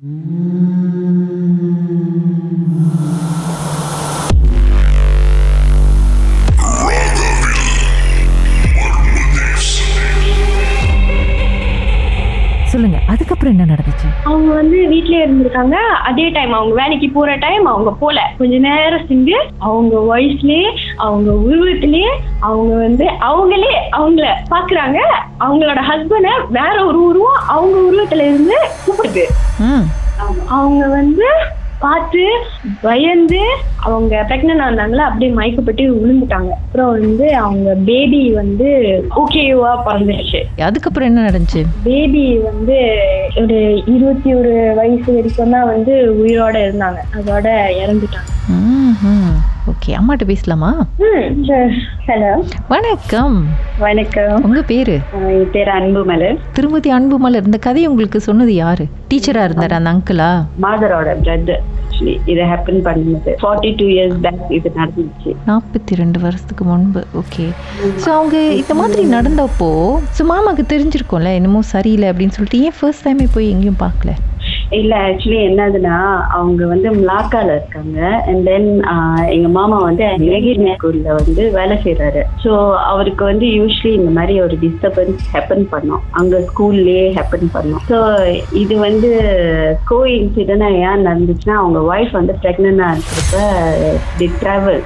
சொல்லுங்க அதுக்கப்புறம் என்ன நடந்துச்சு? அவங்க வந்து வீட்லயே இருந்திருக்காங்க. அதே டைம் அவங்க வேலைக்கு போற டைம் அவங்க போல. கொஞ்ச நேரம் செஞ்சு அவங்க வயசுலயே அவங்க உருவத்திலேயே அவங்க வந்து அவங்களே அவங்கள பாக்குறாங்க. அவங்களோட ஹஸ்பண்ட வேற ஒரு உருவம் அவங்க உருவத்துல இருந்து கூப்பிடுது. அவங்க வந்து பார்த்து பயந்து அவங்க பிரெக்னென்ட் இருந்தாங்களா அப்படியே மயக்கப்பட்டு விழுந்துட்டாங்க. அப்புறம் வந்து அவங்க பேபி வந்து ஓகேவா பிறந்துருச்சு. அதுக்கப்புறம் என்ன நடந்துச்சு? பேபி வந்து ஒரு இருபத்தி ஒரு வயசு வரைக்கும் தான் வந்து உயிரோட இருந்தாங்க. அதோட இறந்துட்டாங்க. ஓகே அம்மாட்ட பேசலாமா? ஹலோ வணக்கம். வணக்கம். உங்க பேரு? என் பேர் அன்புமலர் திருமதி அன்புமலர் இந்த கதையை உங்களுக்கு சொன்னது யாரு? டீச்சரா இருந்தாரு அந்த அங்கிளா மாதரோட பிரதர் இதை ஹேப்பன் பண்ணுது ஃபார்ட்டி டூ இயர்ஸ் பேக் இது நடந்துச்சு. நாற்பத்தி ரெண்டு வருஷத்துக்கு முன்பு. ஓகே ஸோ அவங்க இந்த மாதிரி நடந்தப்போ ஸோ மாமாக்கு தெரிஞ்சிருக்கும்ல என்னமோ சரியில்லை அப்படின்னு சொல்லிட்டு ஏன் ஃபர்ஸ்ட் டைமே போய் எங்கேயும் பார்க்கல? இல்ல ஆக்சுவலி என்னதுன்னா அவங்க வந்து மிளாக்கால இருக்காங்க. அண்ட் தென் எங்க மாமா வந்து இலகிரி ஸ்கூல்ல வந்து வேலை செய்யறாரு ஸோ அவருக்கு வந்து யூஸ்வலி இந்த மாதிரி ஒரு டிஸ்டர்பன்ஸ் ஹேப்பன் பண்ணோம். அங்க ஸ்கூல்லயே ஹேப்பன் பண்ணோம். ஸோ இது வந்து கோ இன்சிடென்ட் ஏன் நடந்துச்சுன்னா அவங்க ஒய்ஃப் வந்து ப்ரெக்னெண்டா இருக்கிறப்ப தி ட்ராவல்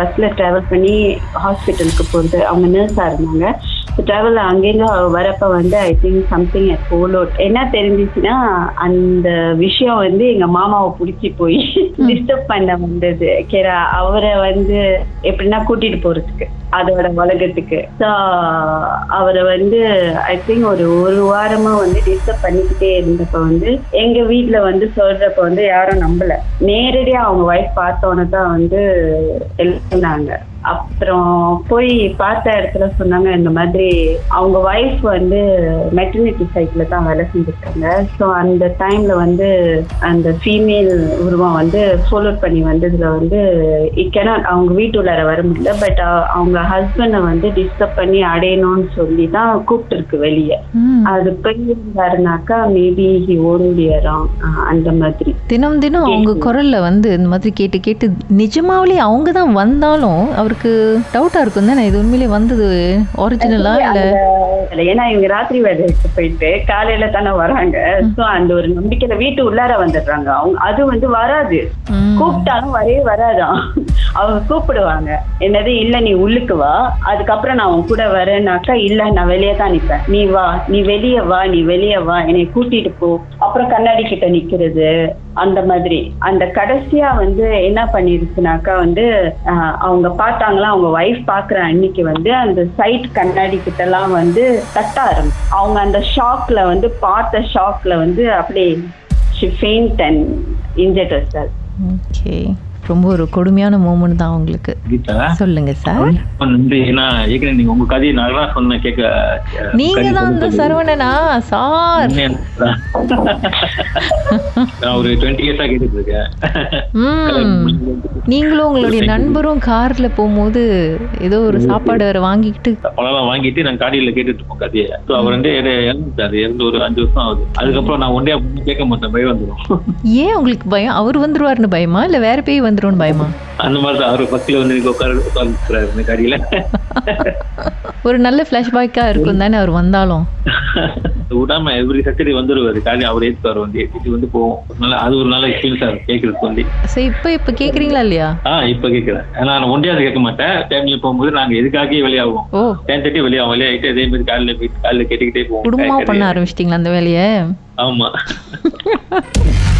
பஸ்ல ட்ராவல் பண்ணி ஹாஸ்பிட்டலுக்கு போகிறது அவங்க நர்ஸா இருந்தாங்க. ட்ராவல் அங்கேருந்து வரப்ப வந்து ஐ திங்க் சம்திங் ஃபோலோட் என்ன தெரிஞ்சிச்சுன்னா அந்த விஷயம் வந்து எங்க மாமாவை பிடிச்சி போய் டிஸ்டர்ப் பண்ண வந்தது. கேரா அவரை வந்து எப்படின்னா கூட்டிட்டு போறதுக்கு அதோட உலகத்துக்கு ஸோ அவரை வந்து ஐ திங்க் ஒரு ஒரு வாரமா வந்து டிஸ்டர்ப் பண்ணிக்கிட்டே இருந்தப்ப வந்து எங்க வீட்ல வந்து சொல்றப்ப வந்து யாரும் நம்பல. நேரடியா அவங்க ஒய்ஃப் பார்த்தோன்னே தான் வந்து எழுந்தாங்க அப்புறம் போய் பார்த்த இடத்துல சொன்னாங்க இந்த மாதிரி அவங்க ஒய்ஃப் வந்து மெட்டர்னிட்டி சைட்ல தான் வேலை செஞ்சிருக்காங்க. ஸோ அந்த டைம்ல வந்து அந்த ஃபீமேல் உருவம் வந்து ஃபாலோ பண்ணி வந்ததுல வந்து இக்கேனா அவங்க வீட்டுள்ளார வர முடியல. பட் அவங்க ஹஸ்பண்டை வந்து டிஸ்டர்ப் பண்ணி அடையணும்னு சொல்லி தான் கூப்பிட்டுருக்கு வெளியே. அது போயிருந்தாருனாக்கா மேபி ஹி ஓன் அந்த மாதிரி. தினம் தினம் அவங்க குரல்ல வந்து இந்த மாதிரி கேட்டு கேட்டு நிஜமாவிலே அவங்க தான் வந்தாலும் அவருக்கு டவுட்டா இருக்கும் தானே இது உண்மையிலே வந்தது. ஒரிஜினலா இல்ல? இல்ல, ஏன்னா இவங்க ராத்திரி வேலைக்கு போயிட்டு காலையில தானே வராங்க. சோ அந்த ஒரு நம்பிக்கையில வீட்டு உள்ளார வந்துடுறாங்க. அவங்க அது வந்து வராது. கூப்பிட்டாலும் வரவே வராதாம் அவங்க கூப்பிடுவாங்க. என்னது இல்ல நீ உள்ளுக்கு வா. அதுக்கப்புறம் நான் உன் கூட வரேன்னாக்கா இல்ல நான் வெளியே தான் நிப்பேன். நீ வா. நீ வெளியே வா. நீ வெளியே வா. என்னை கூட்டிட்டு போ. அப்புறம் கண்ணாடி கிட்ட நிக்கிறது. அந்த மாதிரி. அந்த கடைசியா வந்து என்ன பண்ணிருச்சுனாக்கா வந்து அவங்க பார்த்தாங்களா அவங்க ஒய்ஃப் பாக்குற அன்னைக்கு வந்து அந்த சைட் கண்ணாடி கிட்ட எல்லாம் வந்து தட்ட ஆரம்பிச்சு. அவங்க அந்த ஷாக்ல வந்து பார்த்த ஷாக்ல வந்து அப்படியே she faint and injured okay ரொம்ப ஒரு கொடுமையான மூமெண்ட் தான் உங்களுக்கு. சொல்லுங்க சார் ரொம்ப நன்றி. ஏன்னா ஏற்கனவே நீங்க உங்க கதையை நல்லா சொன்ன கேட்க நீங்க தான் அந்த சொல்லுங்க. சரவணனா? சார். நான் ஒரு டுவெண்ட்டி இயர்ஸா கேட்டுட்டு இருக்கேன் ம். நீங்களும் உங்களுடைய நண்பரும் கார்ல போகும்போது ஏதோ ஒரு சாப்பாடு வேற வாங்கிக்கிட்டு பழம் வாங்கிட்டு நான் காடியில கேட்டுட்டு இருப்போம் கதையை. ஸோ அவர் வந்து இற- இறந்துட்டாரு. இறந்து ஒரு அஞ்சு வருஷம் ஆகுது. அதுக்கப்புறம் நான் ஒன்றே கேட்க மாட்டேன். பயம் வந்துடும் ஏன் உங்களுக்கு பயம்? அவர் வந்துருவாருன்னு பயமா? இல்ல வேற பேய் வந்துரும்னு பயமா? அந்த மாதிரி தான் அவர் பக்கத்துல வந்து நீங்க உட்கார உட்காந்துக்கிறாரு இந்த காடியில. ஒரு நல்ல ஃபிளாஷ்பேக்கா இருக்கும் தானே அவர் வந்தாலும். விடாம எவ்ரி சட்டர்டே வந்துருவாரு. காடி அவர் ஏற்றுவார் வந்து ஏற்றிட்டு வந்து போவோம். நல்ல அது ஒரு நல்ல எக்ஸ்பீரியன்ஸா இருக்கு கேட்கறதுக்கு வந்து ஸோ இப்போ இப்போ கேக்குறீங்களா இல்லையா? ஆ இப்ப கேட்கிறேன் ஏன்னா நான் ஒன்றையாவது கேட்க மாட்டேன். ஃபேமிலி போகும்போது நாங்க எதுக்காகவே வெளியாகும் டென் தேர்ட்டி வெளியாகும் வெளியாகிட்டு அதே மாதிரி காலையில போயிட்டு காலையில கேட்டுக்கிட்டே போவோம். குடும்பமா கேட்கறது. பண்ண ஆரம்பிச்சிட்டீங்களா அந்த வேலையை? ஆமா.